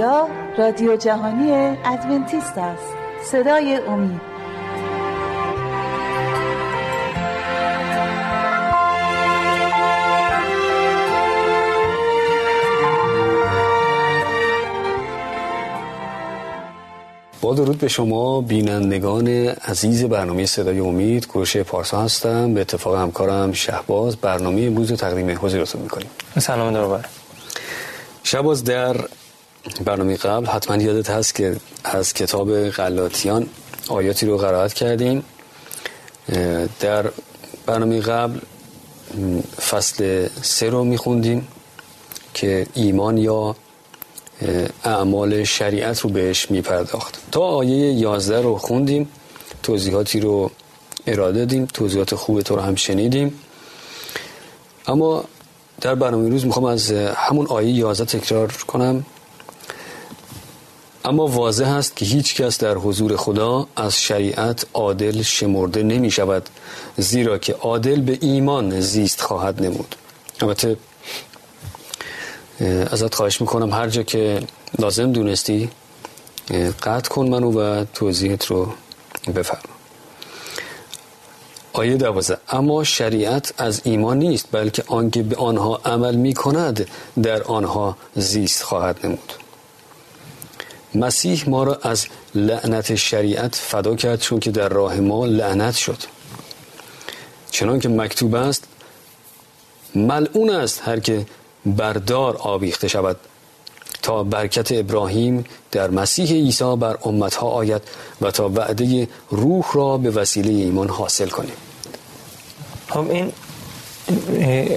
اینجا رادیو جهانی ادونتیست است. صدای امید. با درود به شما بینندگان عزیز برنامه صدای امید. کروشه پارسا هستم. به اتفاق همکارم شهباز برنامه امروز رو تقدیم حضورتون می‌کنیم. سلام داربر شهباز در برنامه قبل حتما یادت هست که از کتاب غلاطیان آیاتی رو قرائت کردیم. در برنامه قبل فصل سه رو میخوندیم که ایمان یا اعمال شریعت رو بهش میپرداخت. تا آیه 11 رو خوندیم توضیحاتی رو اراده دادیم توضیحات خوب تو رو هم شنیدیم. اما در برنامه روز می‌خوام از همون آیه 11 تکرار کنم. اما واضح است که هیچ کس در حضور خدا از شریعت عادل شمرده نمی شود زیرا که عادل به ایمان زیست خواهد نمود. البته ازت خواهش می‌کنم هر جا که لازم دونستی قطع کن منو و توضیحت رو بفرم آیه دوازه اما شریعت از ایمان نیست بلکه آنکه به آنها عمل می کند در آنها زیست خواهد نمود. مسیح ما را از لعنت شریعت فدا کرد چون که در راه ما لعنت شد. چنان که مکتوب است ملعون است هر که بردار آویخته شود. تا برکت ابراهیم در مسیح عیسی بر امتها آید و تا وعده روح را به وسیله ایمان حاصل کنیم. خب این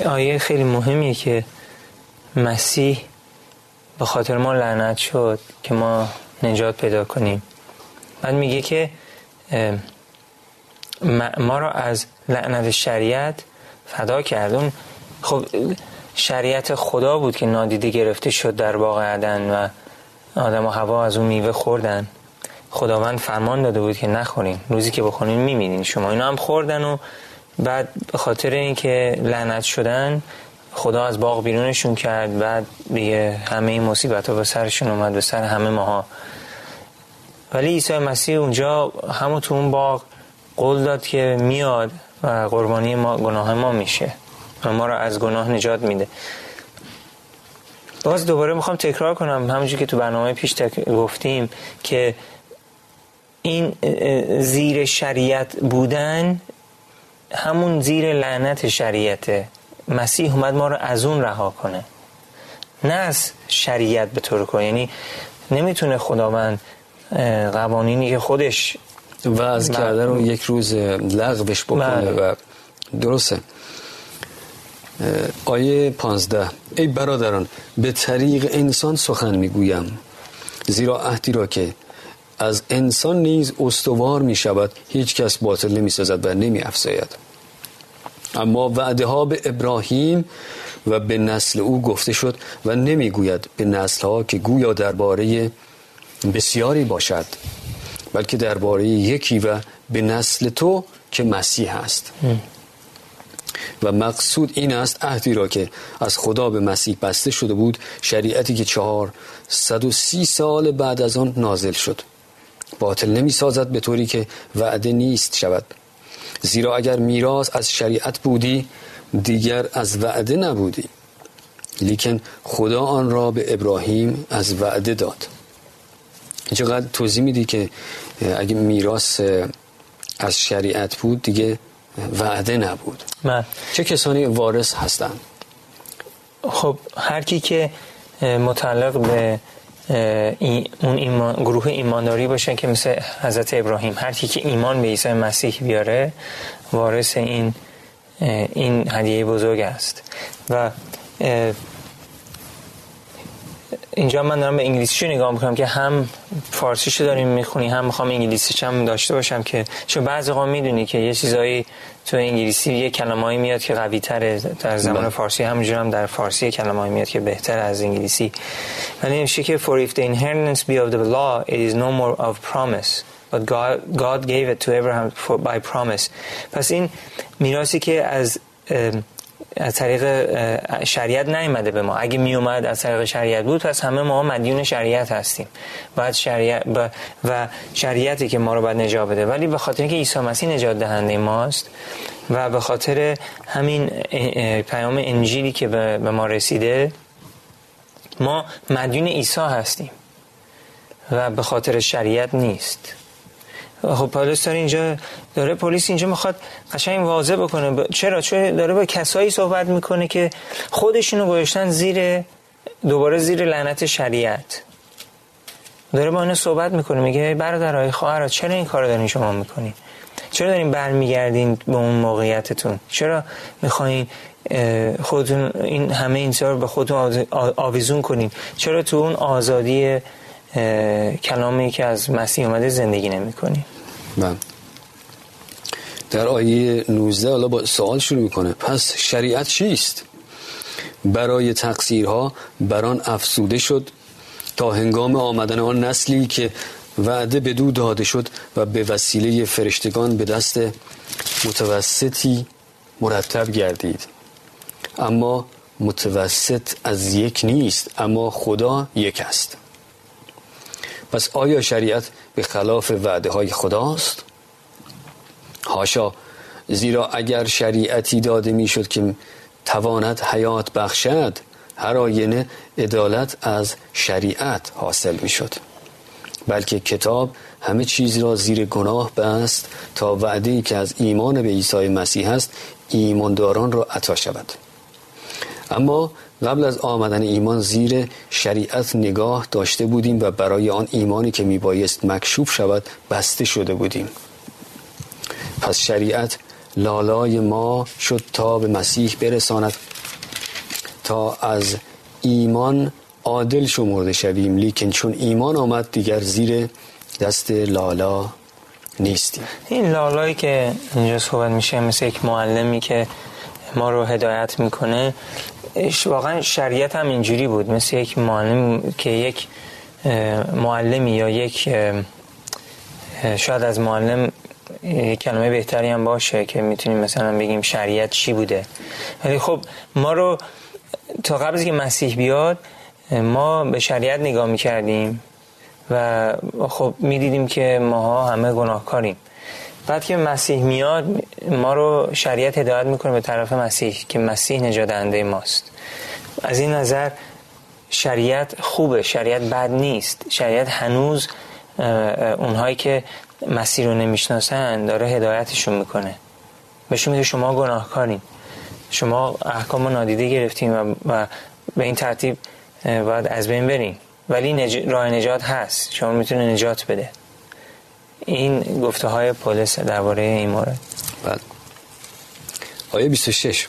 آیه خیلی مهمیه که مسیح به خاطر ما لعنت شد که ما نجات پیدا کنیم. بعد میگه که ما را از لعنت شریعت فدا کردون خب شریعت خدا بود که نادیده گرفته شد در باغ عدن و آدم و هوا از اون میوه خوردن. خداوند فرمان داده بود که نخورین. روزی که بخورین میمیرین. شما اینا هم خوردن و بعد به خاطر اینکه لعنت شدن خدا از باغ بیرونشون کرد بعد دیگه همه این مصیبت به سرشون اومد به سر همه ماها. ولی عیسی مسیح اونجا همون تو اون باغ قول داد که میاد و قربانی ما گناه ما میشه و ما رو از گناه نجات میده. باز دوباره می‌خوام تکرار کنم همونجور که تو برنامه پیش گفتیم که این زیر شریعت بودن همون زیر لعنت شریعته. مسیح اومد ما رو از اون رها کنه. نه از شریعت به طور کنه یعنی نمی‌تونه خداوند قوانینی که خودش وضع کرده رو یک روز لغوش بکنه بله. و درسته. آیه پانزده. ای برادران به طریق انسان سخن می‌گویم. زیرا عهدی را که از انسان نیز استوار می شود هیچ کس باطل نمی سازد و نمی افزاید اما وعده ها به ابراهیم و به نسل او گفته شد و نمی‌گوید به نسل ها که گویا درباره بسیاری باشد بلکه درباره یکی و به نسل تو که مسیح است. و مقصود این است عهدی را که از خدا به مسیح بسته شده بود شریعتی که چهار صد و سی سال بعد از آن نازل شد. باطل نمی سازد به طوری که وعده نیست شود. زیرا اگر میراث از شریعت بودی دیگر از وعده نبودی. لیکن خدا آن را به ابراهیم از وعده داد. اینجا توضیح میدی که اگه میراث از شریعت بود دیگه وعده نبود. من. چه کسانی وارث هستند؟ خب هر کی که متعلق به اون ایمان، گروه ایمانداری باشن که مثل حضرت ابراهیم. هر کی که ایمان به عیسی مسیح بیاره وارث این این هدیه بزرگ است. و اینجا من دارم به انگلیسیشو نگاه می‌کنم که هم فارسیشو داریم می‌خونی هم می‌خوام انگلیسیش هم داشته باشم که چون بعضی قام می‌دونی که یه چیزایی تو انگلیسی یه کلمه‌ای میاد که قوی تره در زمان بله. فارسی همونجور هم در فارسی کلمه‌ای میاد که بهتر از انگلیسی ولی میشه که for if the inheritance be of the law it is no more of promise but God, God gave it to Abraham for, by promise پس این میراثی که از از طریق شریعت نیومده به ما. اگه می اومد از طریق شریعت بود پس همه ما مدیون شریعت هستیم. بعد شریعت و شریعتی که ما رو باید نجات بده. ولی به خاطر اینکه عیسی مسیح نجات دهنده ماست و به خاطر همین پیام انجیلی که به ما رسیده ما مدیون عیسی هستیم و به خاطر شریعت نیست. خب پالیس داره اینجا داره پلیس اینجا می‌خواد قشنگ واضح بکنه. چرا؟ چون داره با کسایی صحبت می‌کنه که خودشونو گذاشتن زیر دوباره زیر لعنت شریعت. داره با اینا صحبت می‌کنه میگه برادرای خواهرات چرا این کارو دارین شما می‌کنین؟ چرا دارین برمیگردین به اون موقعیتتون؟ چرا می‌خواین خودتون این همه این به خودتون آویزون کنین؟ چرا تو اون آزادی کلامی که از مسیح اومده زندگی نمی کنی بله. در آیه 19 حالا با سوال شروع می‌کنه. پس شریعت چیست؟ برای تقصیرها بران افسوده شد تا هنگام آمدن آن نسلی که وعده به دو داده شد و به وسیله فرشتگان به دست متوسطی مرتب گردید. اما متوسط از یک نیست اما خدا یک است. پس آیا شریعت به خلاف وعده های خداست؟ هاشا زیرا اگر شریعتی داده می‌شد که تواند حیات بخشد هر آینه عدالت از شریعت حاصل می‌شد بلکه کتاب همه چیز را زیر گناه بست تا وعده ای که از ایمان به عیسی مسیح است ایمانداران را عطا شود اما قبل از آمدن ایمان زیر شریعت نگاه داشته بودیم و برای آن ایمانی که میبایست مکشوف شود بسته شده بودیم. پس شریعت لالای ما شد تا به مسیح برساند. تا از ایمان عادل شمرده شویم لیکن چون ایمان آمد دیگر زیر دست لالا نیستیم. این لالایی که اینجا صحبت میشه مثل یک معلمی که ما رو هدایت می‌کنه واقعا شریعت هم اینجوری بود. مثل یک معلم که یک معلمی یا یک شاید از معلم یک کلمه بهتری هم باشه که می‌تونیم مثلا بگیم شریعت چی بوده. ولی خب ما رو تا قبل که مسیح بیاد ما به شریعت نگاه می‌کردیم و خب می‌دیدیم که ماها همه گناهکاریم. بعد که مسیح میاد ما رو شریعت هدایت می‌کنه به طرف مسیح که مسیح نجات ماست. از این نظر شریعت خوبه شریعت بد نیست. شریعت هنوز اونهایی که مسیح رو نمی‌شناسن داره هدایتشون می‌کنه. بهشون میگه شما گناهکارین. شما احکام نادیده گرفتیم و, و به این ترتیب باید از بین برین. ولی. راه نجات هست. شما می‌تونه نجات بده. این گفته های پولس درباره این مورد. بله. آیه 26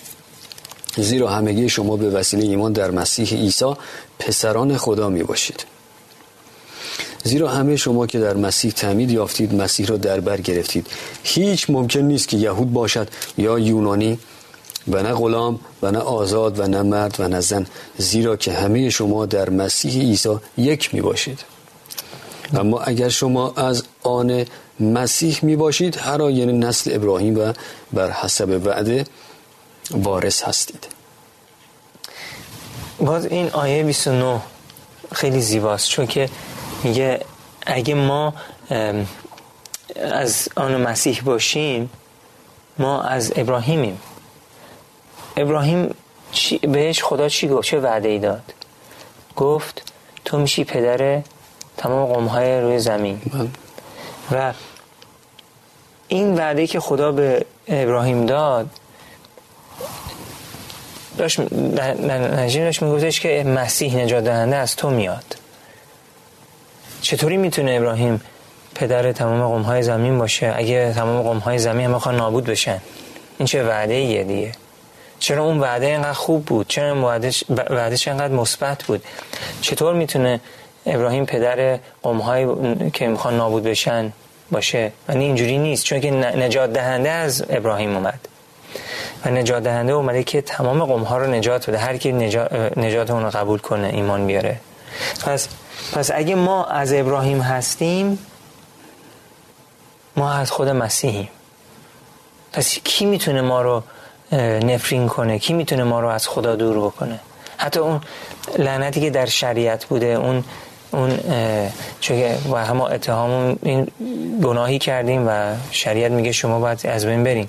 زیرا همگی شما به وسیله ایمان در مسیح عیسی پسران خدا می باشید. زیرا همه شما که در مسیح تعمید یافتید مسیح را در بر گرفتید. هیچ ممکن نیست که یهود باشد یا یونانی و نه غلام و نه آزاد و نه مرد و نه زن زیرا که همه شما در مسیح عیسی یک می باشید. اما اگر شما از آن مسیح می باشید هر آینه نسل ابراهیم و بر حسب وعده وارث هستید. باز این آیه 29 خیلی زیباست چون که میگه اگه ما از آن مسیح باشیم ما از ابراهیمیم. ابراهیم بهش خدا چی گفت؟ چه وعده ای داد؟ گفت تو میشی پدر تمام قوم های روی زمین. بله. و این وعده که خدا به ابراهیم داد داشت نجیم داشت میگفتش که مسیح نجات دهنده از تو میاد. چطوری می‌تونه ابراهیم پدر تمام قوم های زمین باشه؟ اگه تمام قوم های زمین هم خواهن نابود بشن این چه وعده ایه دیگه؟ چرا اون وعده اینقدر خوب بود؟ چرا اون وعدش اینقدر مثبت بود؟ چطور می‌تونه ابراهیم پدر قوم های که می‌خوان نابود بشن باشه. و اینجوری نیست چون که نجات دهنده از ابراهیم اومد. و نجات دهنده اومده که تمام قوم ها رو نجات بده. هر کی نجات, اون رو قبول کنه ایمان بیاره. پس پس اگه ما از ابراهیم هستیم ما از خود مسیحیم. پس کی می‌تونه ما رو نفرین کنه؟ کی می‌تونه ما رو از خدا دور بکنه؟ حتی اون لعنتی که در شریعت بوده اون اون چون و همه اتهام این گناهی کردیم و شریعت میگه شما باید از بین بریم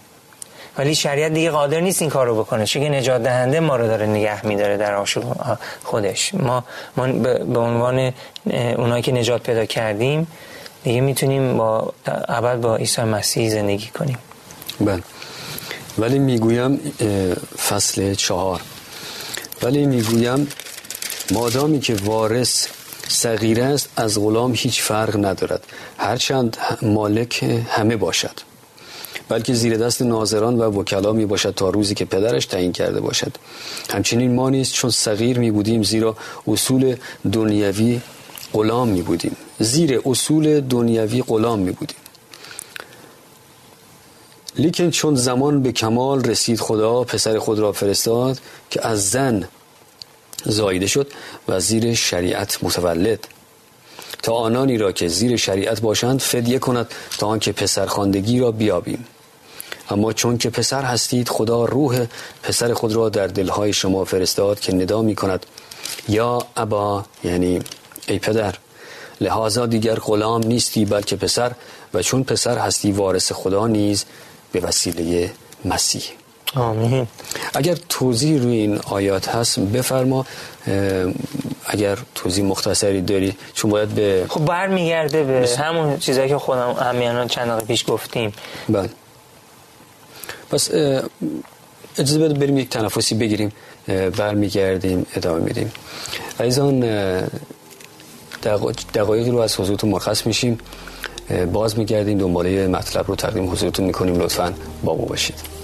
ولی شریعت دیگه قادر نیست این کار رو بکنه. چون نجات دهنده ما رو داره نگه میداره در آشوب خودش. ما, ما به عنوان اونایی که نجات پیدا کردیم دیگه می‌تونیم با ابد با عیسی مسیح زندگی کنیم. بله. ولی می‌گویم فصل چهار. ولی می‌گویم مادامی که وارث صغیر است از غلام هیچ فرق ندارد. هرچند مالک همه باشد. بلکه زیر دست ناظران و وکلا می باشد تا روزی که پدرش تعیین کرده باشد. همچنین ما نیست چون صغیر می بودیم زیرا اصول دنیوی غلام می بودیم. زیر اصول دنیوی غلام می بودیم. لیکن چون زمان به کمال رسید خدا پسر خود را فرستاد که از زن زایده شد و زیر شریعت متولد. تا آنانی را که زیر شریعت باشند فدیه کند تا آنکه پسرخواندگی را بیابیم. اما چون که پسر هستید خدا روح پسر خود را در دلهای شما فرستاد که ندا می کند. یا ابا یعنی ای پدر لحاظا دیگر غلام نیستی بلکه پسر و چون پسر هستی وارث خدا نیز به وسیله مسیح. آمین. اگر توضیح روی این آیات هست بفرما اگر توضیح مختصری داری چون باید به خب برمیگرده به همون چیزایی که خودم همیانا چند دقیقه پیش گفتیم. بله. پس اجازه بده بریم یک تنفسی بگیریم برمیگردیم ادامه میدیم. عزیزان دقایقی رو از حضورتون مرخص میشیم. باز میگردیم دنباله مطلب رو تقدیم حضورتون می‌کنیم. لطفا بابو باشید.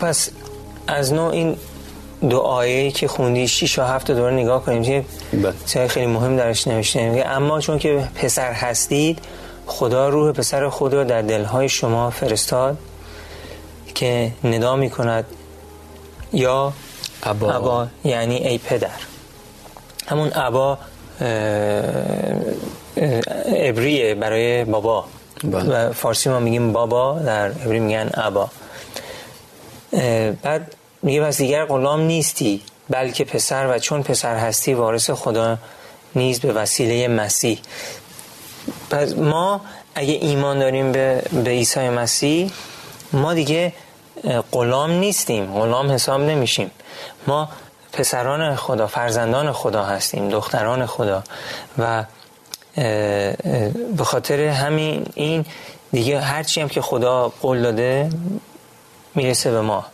پس از نوع این دو آیه که خوندی 6 و 7 دوباره نگاه کنیم که بله. خیلی مهم درش نوشته اما چون که پسر هستید خدا روح پسر خود را در دلهای شما فرستاد که ندا می کند یا ابا. ابا یعنی ای پدر همون ابا ابریه برای بابا بله. و فارسی ما میگیم بابا در ابری میگن ابا بعد میگه پس دیگر غلام نیستی بلکه پسر و چون پسر هستی وارث خدا نیز به وسیله مسیح. پس ما اگه ایمان داریم به, به عیسی مسیح ما دیگه غلام نیستیم غلام حساب نمیشیم. ما پسران خدا فرزندان خدا هستیم دختران خدا. و به خاطر همین این دیگه هرچی هم که خدا قول داده می‌رسه به ما.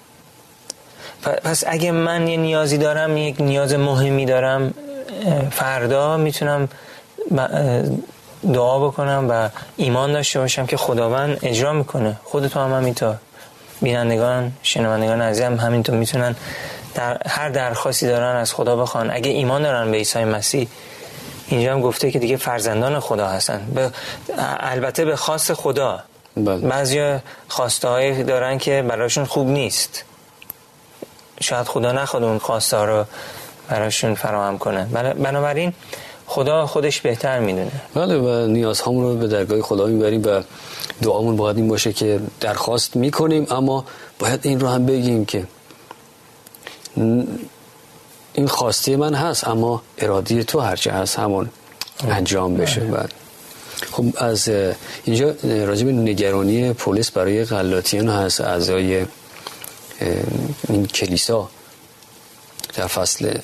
پس اگه من یه نیازی دارم یک نیاز مهمی دارم فردا می‌تونم دعا بکنم و ایمان داشته باشم که خداوند اجرا می‌کنه. خودتو هم همینطور. بینندگان شنوندگان عزیزم همینطور می‌تونن در هر درخواستی دارن از خدا بخوان. اگه ایمان دارن به عیسی مسیح اینجا هم گفته که دیگه فرزندان خدا هستن. به البته به خاص خدا. بله. بعضی خواسته دارن که براشون خوب نیست. شاید خدا نخواد اون خواسته رو براشون فراهم کنه. بنابراین خدا خودش بهتر می‌دونه. بله و نیازهامون رو به درگاه خدا می‌بریم و دعامون باید این باشه که درخواست می‌کنیم اما باید این رو هم بگیم که این خواسته من هست اما ارادی تو هرچه هست همون انجام بشه. بعد بله. خب از اینجا راجب نگرانی پلیس برای غلاطیان هست اعضای این کلیسا. در فصل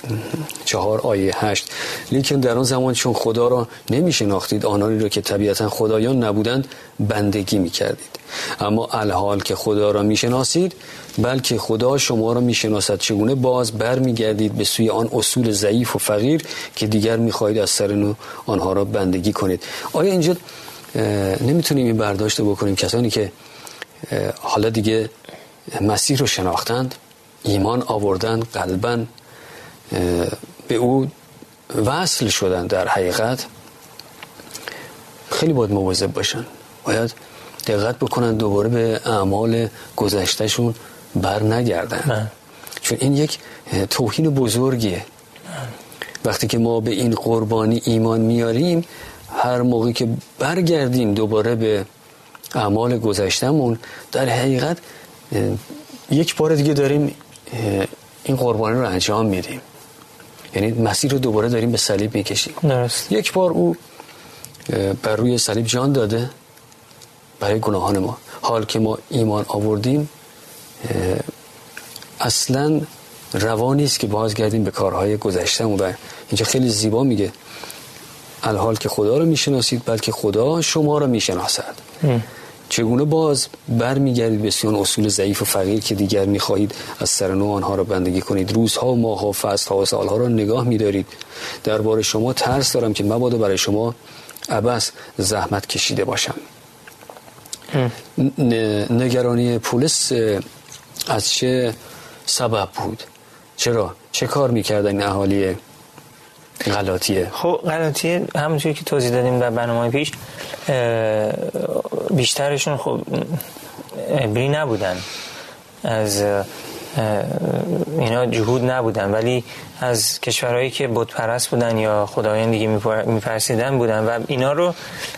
چهار آیه هشت. لیکن در آن زمان چون خدا را نمی شناختید آنانی را که طبیعتا خدایان نبودند بندگی می کردید اما الحال که خدا را می شناسید بلکه خدا شما را می شناسد چگونه باز بر می گردید به سوی آن اصول ضعیف و فقیر که دیگر می خواهید از سر آنها را بندگی کنید. آیا اینجا نمی‌تونیم این برداشت بکنیم؟ کسانی که حالا دیگه مسیح رو شناختند ایمان آوردن قلبا به او وصل شدن در حقیقت خیلی باید مواظب باشن. باید دقت بکنن دوباره به اعمال گذشتهشون بر نگردن. چون این یک توهین بزرگیه. وقتی که ما به این قربانی ایمان میاریم هر موقع که برگردیم دوباره به اعمال گذشتهمون در حقیقت یک بار دیگه داریم این قربانی رو انجام میدیم. یعنی مسیر رو دوباره داریم به صلیب می‌کشیم. درست. یک بار او بر روی صلیب جان داده برای گناهان ما. حال که ما ایمان آوردیم اصلا روانی است که بازگردیم به کارهای گذشته و اینجا خیلی زیبا میگه الحال که خدا رو می‌شناسید بلکه خدا شما رو می‌شناسد. چگونه باز برمیگردید به سیان اصول ضعیف و فقیر که دیگر می‌خواهید از سر نو آنها را بندگی کنید؟ روزها ماهها فصلها و سالها را نگاه میدارید. درباره شما ترس دارم که مبادا برای شما عبس زحمت کشیده باشم. نگرانی پولس از چه سبب بود؟ چرا؟ چه کار می‌کردن این اهالی؟ غلاطیه. خب غلاطیه همونطور که توضیح دادیم در برنامه پیش بیشترشون خب عبری نبودن. از اینا جهود نبودن ولی از کشورهایی که پرست بودن یا خدایان دیگه میپرسیدن بودن و اینا رو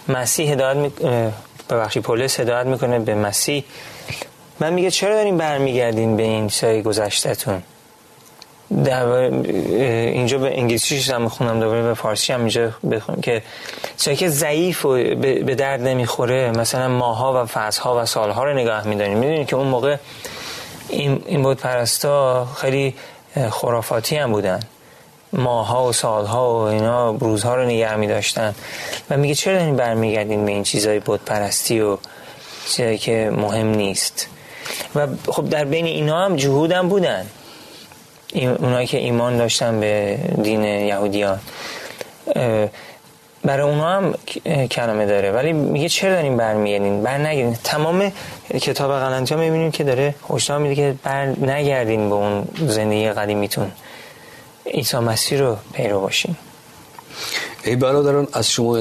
مسیح هدایت می... ببخشی پولس هدایت می‌کنه به مسیح. من میگه چرا داریم برمیگردین به این سایه گذشتتون در اینجا به انگلیسیش هم می‌خونم دوباره به فارسی هم اینجا بخونم که چرا که ضعیف و به درد نمی‌خوره مثلا ماها و فصلها و سالها رو نگاه میداریم. می‌دونید که اون موقع این, این بود پرستا خیلی خرافاتی هم بودن. ماها و سالها و اینا روزها رو نگه می داشتن و میگه چرا دارین برمیگردین به این چیزای بود پرستی و چیزایی که مهم نیست؟ و خب در بین اینا هم جهود بودن. اونایی که ایمان داشتن به دین یهودیان. برای اونا هم کلمه داره. ولی میگه چرا داریم برمیگردین بر نگردین. تمام کتاب قلنجا می‌بینیم که داره هشدار میده که بر نگردین به اون زندگی قدیمیتون عیسی مسیح رو پیرو باشین. ای برادران از شما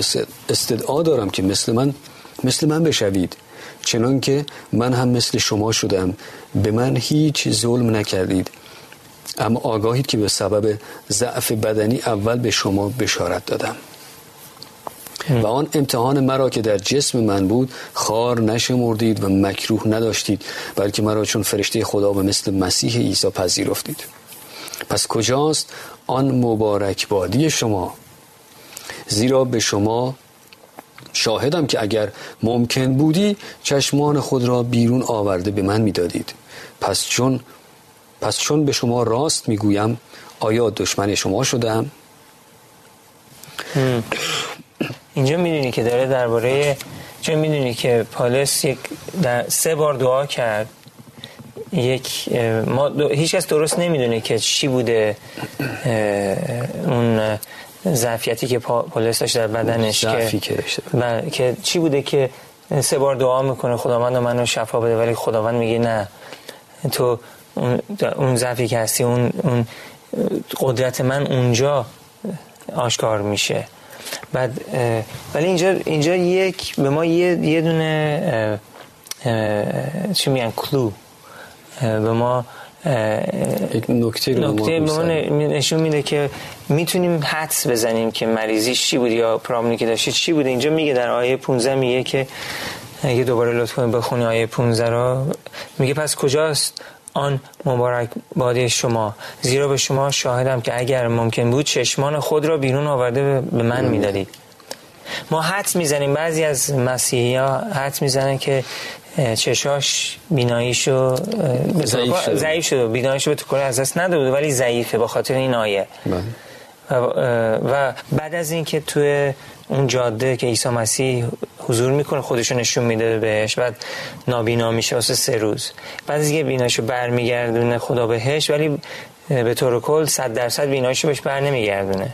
استدعا دارم که مثل من مثل من بشوید. چنان که من هم مثل شما شدم. به من هیچ ظلم نکردید. اما آگاهید که به سبب ضعف بدنی اول به شما بشارت دادم. و آن امتحان مرا که در جسم من بود خار نشمردید و مکروه نداشتید بلکه مرا چون فرشته خدا و مثل مسیح عیسی پذیرفتید. پس کجاست آن مبارک بادی شما؟ زیرا به شما شاهدم که اگر ممکن بودی چشمان خود را بیرون آورده به من می‌دادید. پس چون پس چون به شما راست می‌گویم آیا دشمن شما شدم اینجا می‌دونی که داره درباره چون می‌دونی که پالس یک در سه بار دعا کرد. یک ما هیچ کس درست نمی‌دونه که چی بوده اون ظرفیتی که پولس داشت در بدنش که که چی بوده که سه بار دعا می‌کنه خداوند منو شفا بده ولی خداوند میگه نه. تو اون ضعفی که هستی اون, اون قدرت من اونجا آشکار میشه. بعد ولی اینجا اینجا یک به ما یه, یه دونه چی میگن؟ کلو به ما یک نکته نکته به ما نشون میده که می‌تونیم حدس بزنیم که مریضی چی بود یا پرابلمی که داشتی چی بوده. اینجا میگه در آیه 15 میگه که اگه دوباره لطف کنید بخونی آیه 15 را میگه پس کجاست؟ آن مبارک باده شما. زیرا به شما شاهدم که اگر ممکن بود چشمان خود را بیرون آورده به من می‌دادید. ما حد می‌زنیم. بعضی از مسیحی ها حد می‌زنن که چشاش بیناییشو ضعیف شده بیناییشو به تو از دست نداده ولی ضعیفه با خاطر این آیه. بله. و بعد از اینکه توی اون جاده که عیسی مسیح حضور می‌کنه خودشو نشون میده بهش بعد نابینا میشه واسه سه روز. بعد از اینکه بیناییشو برمیگردونه خدا بهش ولی به طور کل صد درصد بیناییشو بهش بر نمیگردونه.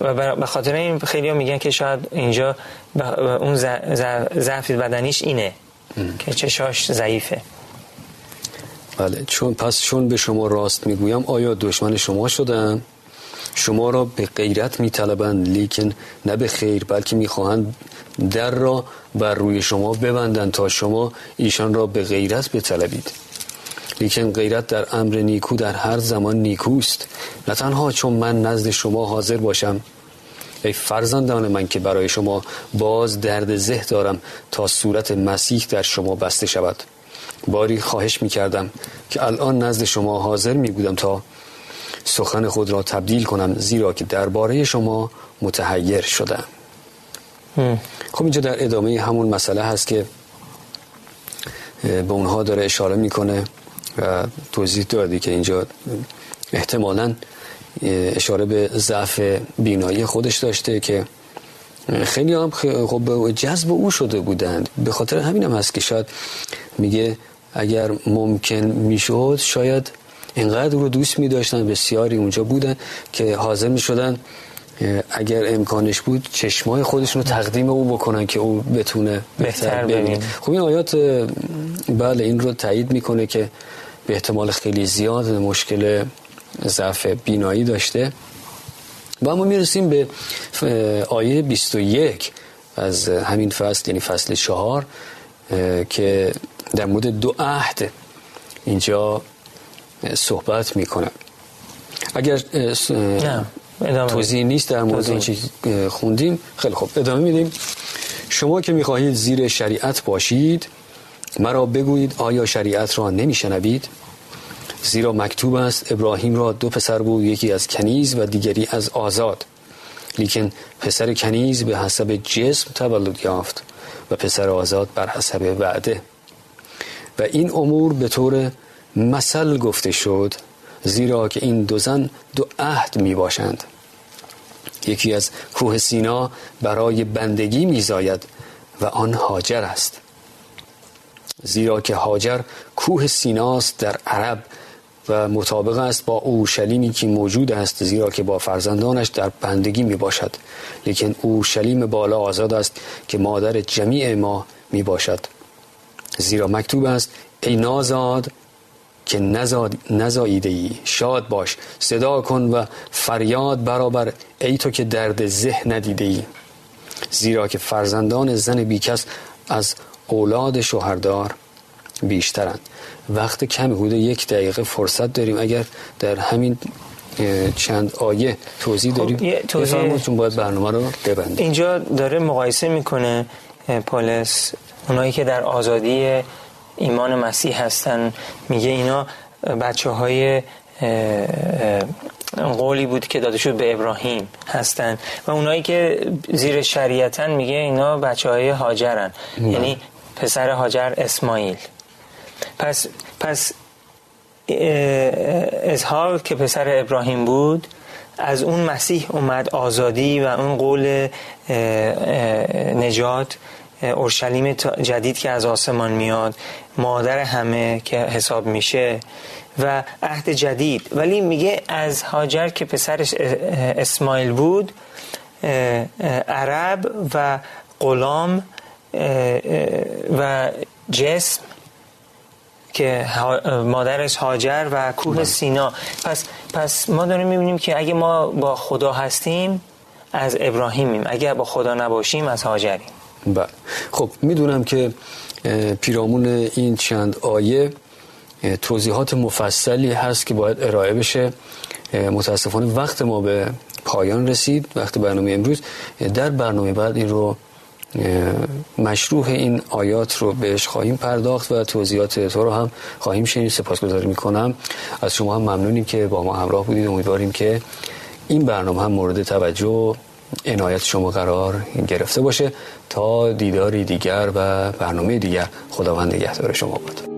و به خاطر این خیلی ها میگن که شاید اینجا اون ضعف بدنیش اینه که چشاش ضعیفه. بله چون پس چون به شما راست می‌گویم آیا دشمن شما شدم شما را به غیرت میطلبند لیکن نه به خیر بلکه می‌خواهند در را بر روی شما ببندند تا شما ایشان را به غیرت بطلبید. لیکن غیرت در امر نیکو در هر زمان نیکوست. نه تنها چون من نزد شما حاضر باشم. ای فرزندان من که برای شما باز درد زه دارم تا صورت مسیح در شما بسته شود. باری خواهش می کردم که الان نزد شما حاضر می بودم تا سخن خود را تبدیل کنم زیرا که درباره شما متحیر شدم. خب اینجا در ادامه همون مسئله هست که به اونها داره اشاره می‌کنه و توضیح دادی که اینجا احتمالاً اشاره به ضعف بینایی خودش داشته که خیلی هم خب جذب او شده بودند. به خاطر همین هم هست که شاید میگه اگر ممکن می‌شد شاید اینقدر رو دوست می داشتن بسیاری اونجا بودن که حاضر می شدن اگر امکانش بود چشمای خودشون رو تقدیم او بکنن که او بتونه بهتر ببینه. خب این آیات بله این رو تایید می‌کنه که به احتمال خیلی زیاد مشکل ضعف بینایی داشته. و ما می‌رسیم به آیه 21 از همین فصل یعنی فصل چهار که در مورد دو عهد اینجا صحبت می‌کنه اگر توضیح نیست در مورد این خوندیم خیلی خوب ادامه میدیم. شما که می‌خواهید زیر شریعت باشید مرا بگویید آیا شریعت را نمیشنوید؟ زیرا مکتوب است ابراهیم را دو پسر بود یکی از کنیز و دیگری از آزاد. لیکن پسر کنیز به حسب جسم تولد یافت و پسر آزاد بر حسب وعده. و این امور به طور مثل گفته شد زیرا که این دو زن دو عهد می باشند یکی از کوه سینا برای بندگی میزاید و آن هاجر است. زیرا که هاجر کوه سیناست در عرب و مطابق است با اورشلیمی که موجود است زیرا که با فرزندانش در بندگی می باشد لیکن اورشلیم بالا آزاد است که مادر جمیع ما می باشد زیرا مکتوب است ای نازاد که نزاییده ای شاد باش. صدا کن و فریاد برابر. ای تو که درد زه ندیده ای زیرا که فرزندان زن بیکس از اولاد شوهردار بیشترند. وقت کمی حدود یک دقیقه فرصت داریم. اگر در همین چند آیه توضیح خب، داریم توضیح باید برنامه رو ببندیم. اینجا داره مقایسه می‌کنه پولس اونایی که در آزادی ایمان مسیح هستن. میگه اینا بچه های قولی بود که داده شد به ابراهیم هستن. و اونایی که زیر شریعتن میگه اینا بچه های هاجرن یعنی پسر هاجر اسماعیل. پس پس اظهار که پسر ابراهیم بود از اون مسیح اومد آزادی و اون قول نجات اورشلیم جدید که از آسمان میاد مادر همه که حساب میشه و عهد جدید. ولی میگه از هاجر که پسرش اسماعیل بود عرب و غلام و جسم که مادرش هاجر و کوه بله. سینا. پس, پس ما داریم می‌بینیم که اگه ما با خدا هستیم از ابراهیمیم. اگه با خدا نباشیم از هاجریم. بله. خب می‌دونم که پیرامون این چند آیه توضیحات مفصلی هست که باید ارائه بشه. متاسفانه وقت ما به پایان رسید وقت برنامه امروز. در برنامه بعد این رو مشروع این آیات رو بهش خواهیم پرداخت و توضیحات تو رو هم خواهیم شنید. سپاسگزاری می‌کنم. از شما هم ممنونیم که با ما همراه بودید. امیدواریم که این برنامه هم مورد توجه عنایت شما قرار گرفته باشه. تا دیداری دیگر و برنامه دیگر خداوند نگهدار شما بود